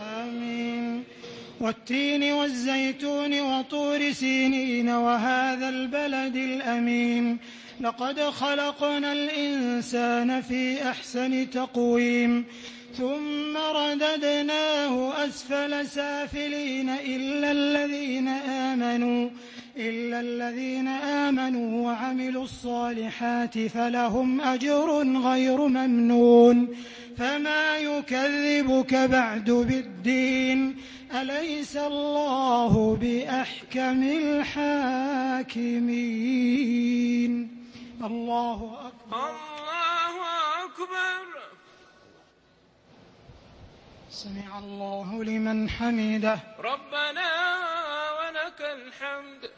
آمين. والتين والزيتون وطور سينين وهذا البلد الأمين. لقد خلقنا الإنسان في أحسن تقويم. ثم رددناه أسفل سافلين إلا الذين آمنوا. إلا الذين آمنوا وعملوا الصالحات فلهم أجر غير ممنون. فما يكذبك بعد بالدين؟ أليس الله بأحكم الحاكمين؟ الله أكبر. الله أكبر. سمع الله لمن حمده. ربنا ولك الحمد.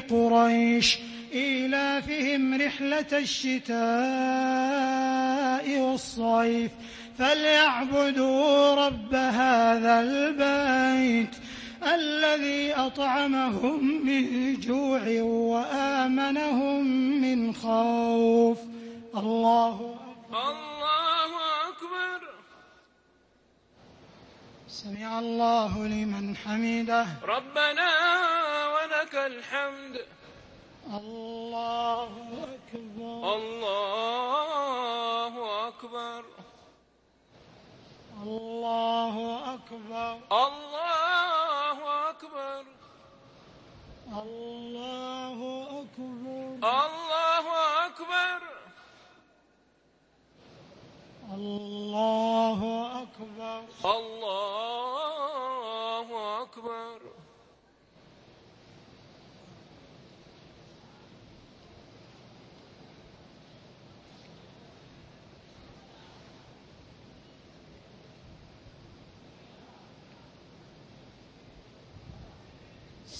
قريش إيلافهم رحلة الشتاء والصيف فليعبدوا رب هذا البيت الذي أطعمهم من جوع وآمنهم من خوف. الله أكبر. الله أكبر. سمع الله لمن حمده. ربنا ولك الحمد. الله أكبر. الله أكبر. الله أكبر. الله أكبر. الله أكبر. الله أكبر. الله أكبر. الله أكبر.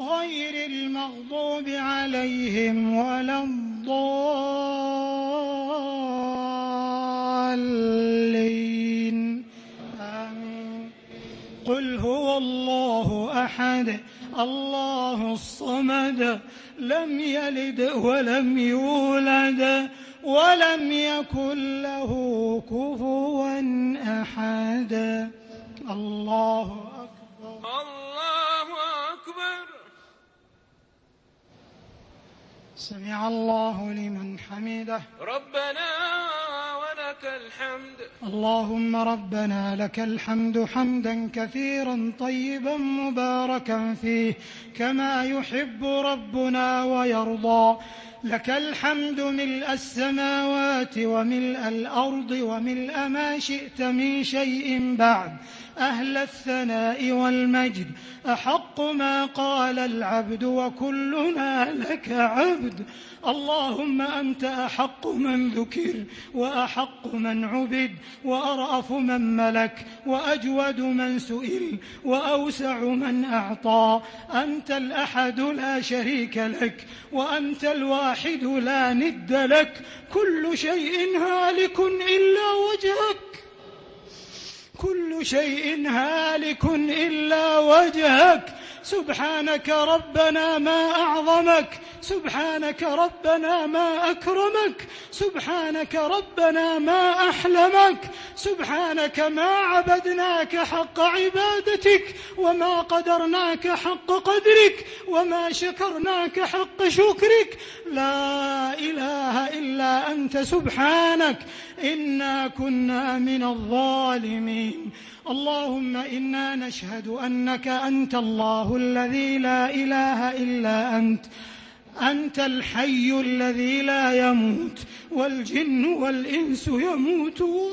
غير المغضوب عليهم ولا الضالين. آمين. قل هو الله أحد الله الصمد لم يلد ولم يولد ولم يكن له كفوا أحد. الله سمع الله لمن حمده. ربنا ولك الحمد. اللهم ربنا لك الحمد حمدا كثيرا طيبا مباركا فيه كما يحب ربنا ويرضى. لك الحمد ملء السماوات وملء الأرض وملء ما شئت من شيء بعد. أهل الثناء والمجد أحق ما قال العبد وكلنا لك عبد. اللهم أنت أحق من ذكر وأحق من عبد وأرأف من ملك وأجود من سئل وأوسع من أعطى. أنت الأحد لا شريك لك وأنت الواحد لا ند لك. كل شيء هالك إلا وجهك. كل شيء هالك إلا وجهك. سبحانك ربنا ما أعظمك. سبحانك ربنا ما أكرمك. سبحانك ربنا ما أحلمك. سبحانك ما عبدناك حق عبادتك. وما قدرناك حق قدرك. وما شكرناك حق شكرك. لا إله إلا أنت. سبحانك. إنا كنا من الظالمين. اللهم إنا نشهد أنك أنت الله الذي لا إله إلا أنت. أنت الحي الذي لا يموت والجن والإنس يموتون.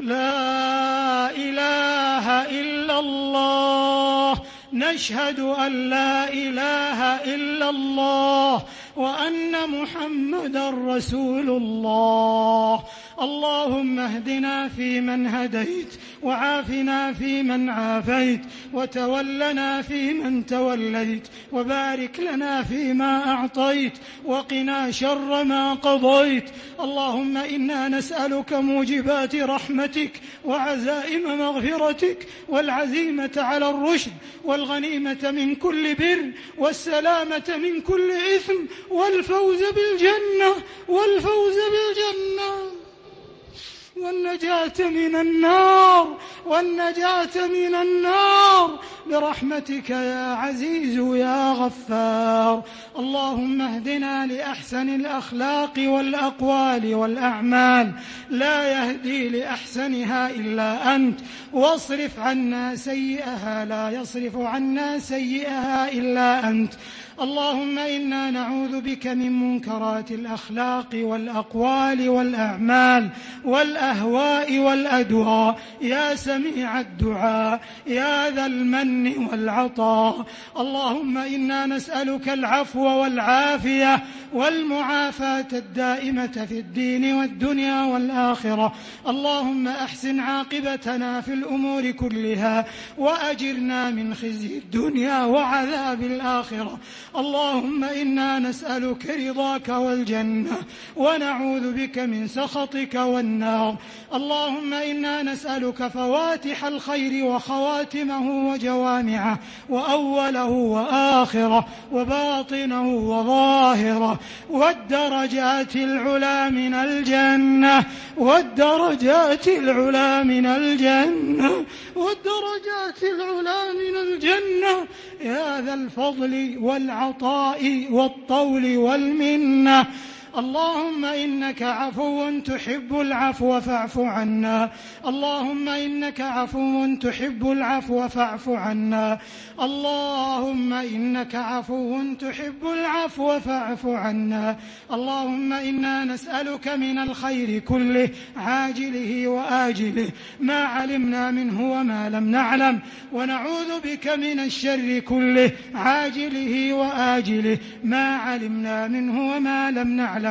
لا إله إلا الله. نشهد أن لا إله إلا الله. وأن محمدا رسول الله. اللهم اهدنا فيمن هديت وعافنا فيمن عافيت وتولنا فيمن توليت وبارك لنا فيما أعطيت وقنا شر ما قضيت. اللهم إنا نسألك موجبات رحمتك وعزائم مغفرتك والعزيمة على الرشد والغنيمة من كل بر والسلامة من كل إثم والفوز بالجنة والفوز بالجنة. والنجاة من النار والنجاة من النار. برحمتك يا عزيز يا غفار. اللهم اهدنا لأحسن الأخلاق والأقوال والأعمال. لا يهدي لأحسنها إلا أنت. واصرف عنا سيئها لا يصرف عنا سيئها إلا أنت. اللهم إنا نعوذ بك من منكرات الأخلاق والأقوال والأعمال والأهواء والأدواء. يا سميع الدعاء يا ذا المن والعطاء. اللهم إنا نسألك العفو والعافية والمعافاة الدائمة في الدين والدنيا والآخرة. اللهم أحسن عاقبتنا في الأمور كلها وأجرنا من خزي الدنيا وعذاب الآخرة. اللهم إنا نسألك رضاك والجنة ونعوذ بك من سخطك والنار. اللهم إنا نسألك فواتح الخير وخواتمه وجوامعه وأوله وآخره وباطنه وظاهره والدرجات العلى من الجنة والدرجات العلى من الجنة والدرجات العلى من الجنة. يا ذا الفضل والعطاء والطول والمنة اللهم إنك عفو تحب العفو فاعف عنا. اللهم إنك عفو تحب العفو فاعف عنا. اللهم إنك عفو تحب العفو فاعف عنا. اللهم إنا نسألك من الخير كله عاجله وآجله. ما علمنا منه وما لم نعلم. ونعوذ بك من الشر كله عاجله وآجله. ما علمنا منه وما لم نعلم.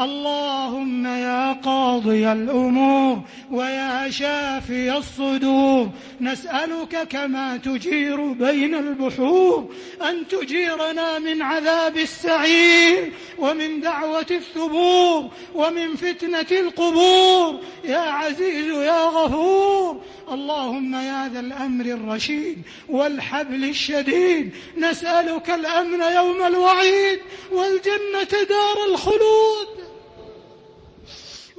اللهم يا قاضي الأمور ويا شافي الصدور. نسألك كما تجير بين البحور. أن تجيرنا من عذاب السعير ومن دعوة الثبور ومن فتنة القبور. يا عزيز يا غفور. اللهم يا ذا الأمر الرشيد والحبل الشديد. نسألك الأمن يوم الوعيد والجنة دار الخلود.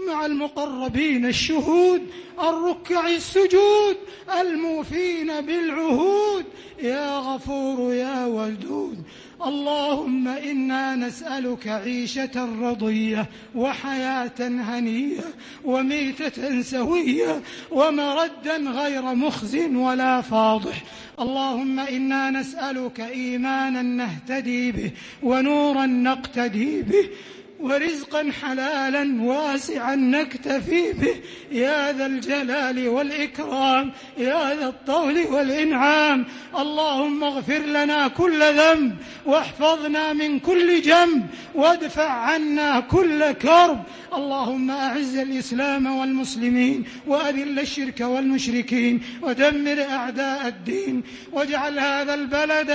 مع المقربين الشهود الركع السجود الموفين بالعهود. يا غفور يا ودود اللهم إنا نسألك عيشة رضية وحياة هنية وميتة سوية ومردا غير مخز ولا فاضح. اللهم إنا نسألك إيمانا نهتدي به ونورا نقتدي به ورزقا حلالا واسعا نكتفي به. يا ذا الجلال والإكرام يا ذا الطول والإنعام. اللهم اغفر لنا كل ذنب واحفظنا من كل جنب وادفع عنا كل كرب. اللهم أعز الإسلام والمسلمين وأذل الشرك والمشركين ودمر أعداء الدين واجعل هذا البلد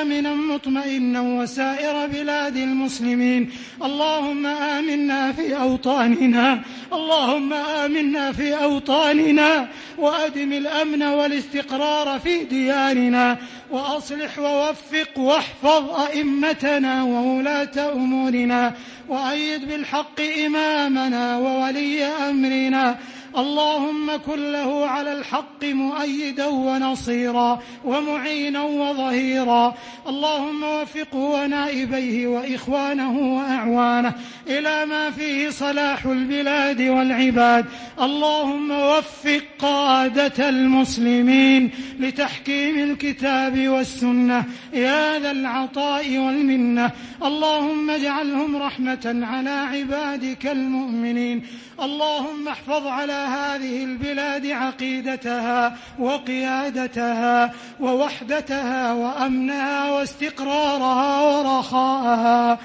آمنا مطمئنا وسائر بلاد المسلمين. اللهم آمنا في أوطاننا اللهم آمنا في أوطاننا وأدم الأمن والاستقرار في ديارنا وأصلح ووفق واحفظ أئمتنا وولاة أمورنا وأيد بالحق إمامنا وولي أمرنا اللهم كن له على الحق مؤيدا ونصيرا ومعينا وظهيرا. اللهم وفقه ونائبيه وإخوانه وأعوانه إلى ما فيه صلاح البلاد والعباد. اللهم وفق قادة المسلمين لتحكيم الكتاب والسنة. يا ذا العطاء والمنة. اللهم اجعلهم رحمة على عبادك المؤمنين. اللهم احفظ على هذه البلاد عقيدتها وقيادتها ووحدتها وأمنها واستقرارها ورخاءها.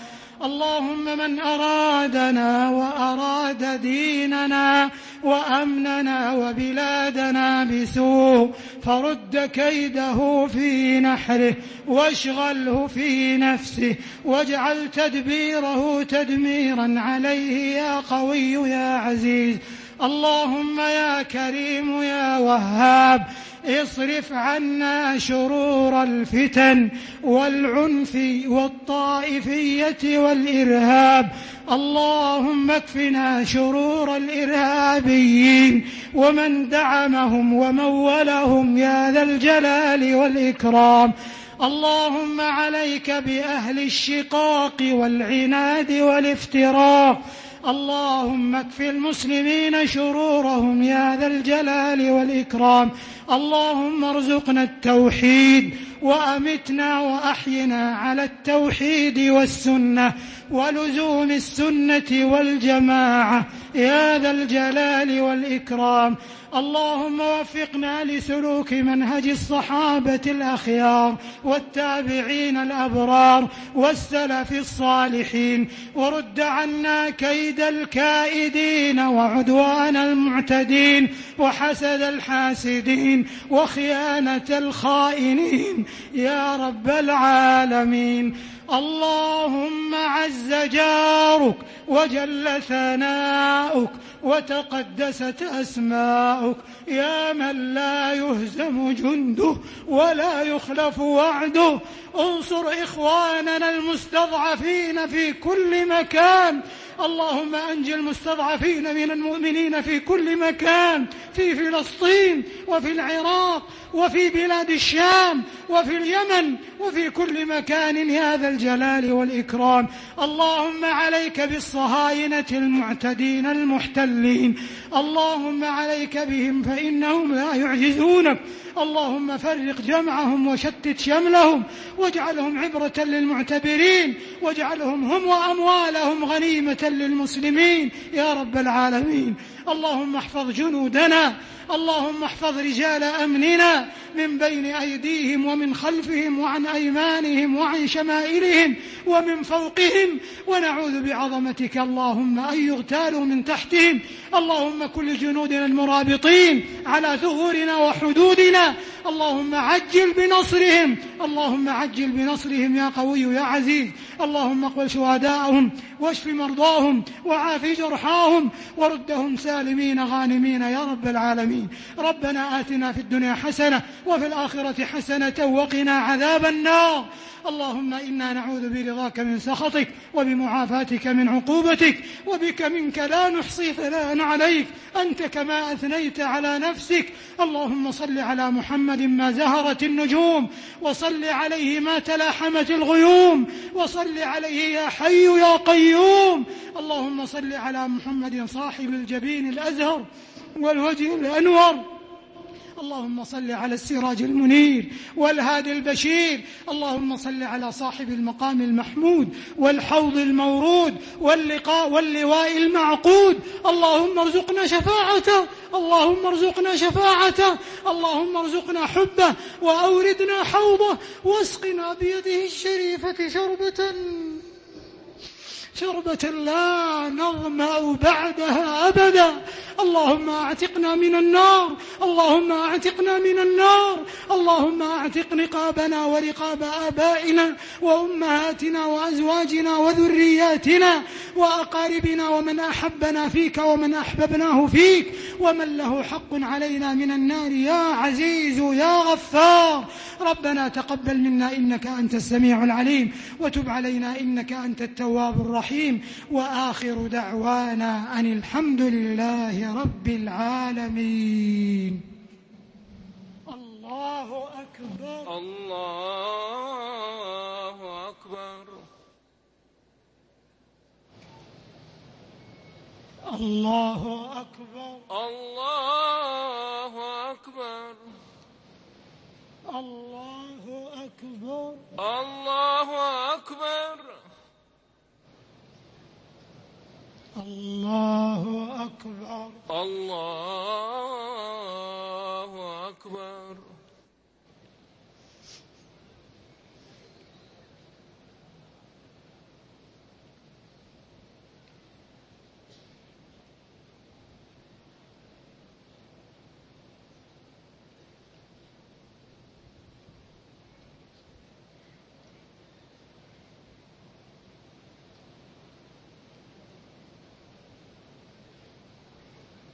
اللهم من أرادنا وأراد ديننا وأمننا وبلادنا بسوء فرد كيده في نحره واشغله في نفسه واجعل تدبيره تدميرا عليه يا قوي يا عزيز. اللهم يا كريم يا وهاب اصرف عنا شرور الفتن والعنف والطائفية والإرهاب. اللهم اكفنا شرور الإرهابيين ومن دعمهم ومولهم يا ذا الجلال والإكرام. اللهم عليك بأهل الشقاق والعناد والافتراق. اللهم اكف المسلمين شرورهم يا ذا الجلال والإكرام. اللهم ارزقنا التوحيد وأمتنا وأحينا على التوحيد والسنة ولزوم السنة والجماعة. يا ذا الجلال والإكرام. اللهم وفقنا لسلوك منهج الصحابة الأخيار والتابعين الأبرار والسلف الصالحين. ورد عنا كيد الكائدين وعدوان المعتدين وحسد الحاسدين وخيانة الخائنين. يا رب العالمين. اللهم عز جارك وجل ثناؤك وتقدست أسماؤك يا من لا يهزم جنده ولا يخلف وعده انصر إخواننا المستضعفين في كل مكان اللهم أنج المستضعفين من المؤمنين في كل مكان في فلسطين وفي العراق وفي بلاد الشام وفي اليمن وفي كل مكان يا ذا الجلال والإكرام اللهم عليك بالصهاينة المعتدين المحتلين. اللهم عليك بهم فإنهم لا يعجزونك. اللهم فرق جمعهم وشتت شملهم. واجعلهم عبرة للمعتبرين. واجعلهم هم وأموالهم غنيمة للمسلمين. يا رب العالمين. اللهم احفظ جنودنا اللهم احفظ رجال أمننا من بين أيديهم ومن خلفهم وعن أيمانهم وعن شمائلهم ومن فوقهم. ونعوذ بعظمتك اللهم أن يغتالوا من تحتهم. اللهم كل جنودنا المرابطين على ثغورنا وحدودنا. اللهم عجل بنصرهم. اللهم عجل بنصرهم يا قوي يا عزيز. اللهم اقبل شهداءهم واشف مرضاهم وعاف جرحاهم وردهم سالمين غانمين يا رب العالمين. ربنا آتنا في الدنيا حسنة وفي الآخرة حسنة وقنا عذاب النار. اللهم إنا نعوذ برضاك من سخطك وبمعافاتك من عقوبتك وبك منك لا نحصي ثناء عليك. أنت كما أثنيت على نفسك. اللهم صل على محمد ما زهرت النجوم وصل عليه ما تلاحمت الغيوم وصل عليه يا حي يا قيوم. اللهم صل على محمد صاحب الجبين الأزهر والوجه الأنور. اللهم صل على السراج المنير والهادي البشير اللهم صل على صاحب المقام المحمود والحوض المورود واللقاء واللواء المعقود اللهم ارزقنا شفاعته اللهم ارزقنا شفاعته اللهم ارزقنا حبه وأوردنا حوضه واسقنا بيده الشريفة شربة شربة لا نظمأ بعدها أبدا. اللهم أعتقنا من النار. اللهم أعتقنا من النار. اللهم أعتق رقابنا ورقاب آبائنا وأمهاتنا وأزواجنا وذرياتنا وأقاربنا ومن أحبنا فيك ومن أحببناه فيك. ومن له حق علينا من النار يا عزيز يا غفار. ربنا تقبل منا إنك أنت السميع العليم وتب علينا إنك أنت التواب الرحيم وآخر دعوانا أن الحمد لله رب العالمين. الله أكبر. الله أكبر. الله أكبر. الله أكبر. الله أكبر الله أكبر الله أكبر الله أكبر